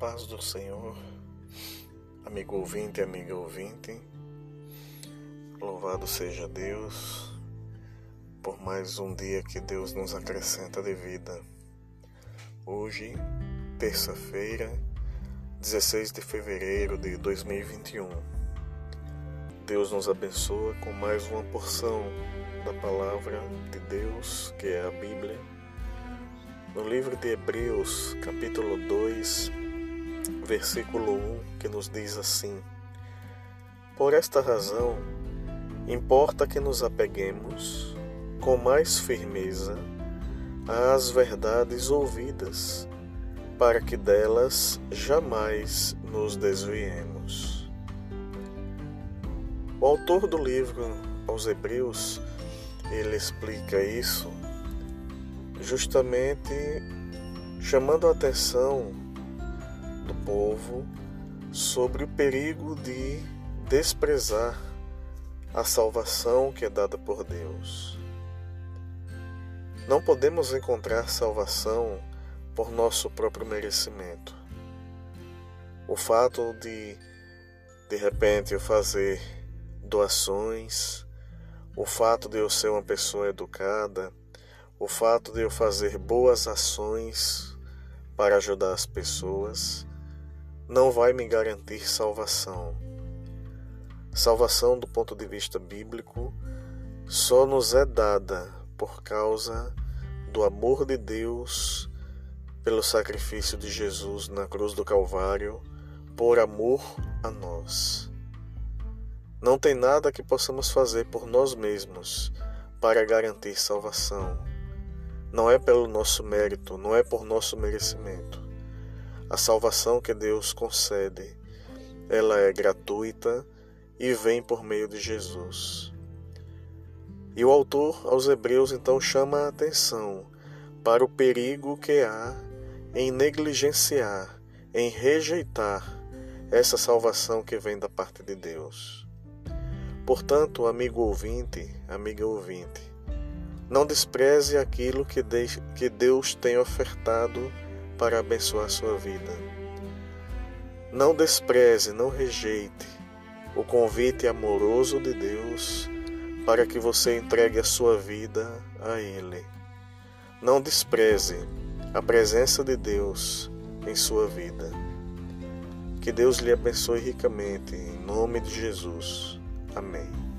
paz do Senhor, amigo ouvinte, amiga ouvinte. Louvado seja Deus por mais um dia que Deus nos acrescenta de vida. Hoje, terça-feira, 16 de fevereiro de 2021. Deus nos abençoa com mais uma porção da palavra de Deus, que é a Bíblia no livro de Hebreus, capítulo 2, versículo 1, que nos diz assim: Por esta razão, importa que nos apeguemos com mais firmeza às verdades ouvidas, para que delas jamais nos desviemos. O autor do livro aos Hebreus, ele explica isso justamente chamando a atenção povo sobre o perigo de desprezar a salvação que é dada por Deus. Não podemos encontrar salvação por nosso próprio merecimento. O fato de, de repente, eu fazer doações, o fato de eu ser uma pessoa educada, o fato de eu fazer boas ações para ajudar as pessoas não vai me garantir salvação. Salvação, do ponto de vista bíblico, só nos é dada por causa do amor de Deus pelo sacrifício de Jesus na cruz do Calvário, por amor a nós. Não tem nada que possamos fazer por nós mesmos para garantir salvação não é pelo nosso mérito, não é por nosso merecimento. A salvação que Deus concede, ela é gratuita e vem por meio de Jesus. E o autor aos Hebreus então chama a atenção para o perigo que há em negligenciar, em rejeitar essa salvação que vem da parte de Deus. Portanto, amigo ouvinte, amiga ouvinte, não despreze aquilo que Deus tem ofertado para abençoar sua vida. Não despreze, não rejeite o convite amoroso de Deus para que você entregue a sua vida a Ele. Não despreze a presença de Deus em sua vida. Que Deus lhe abençoe ricamente, em nome de Jesus. Amém.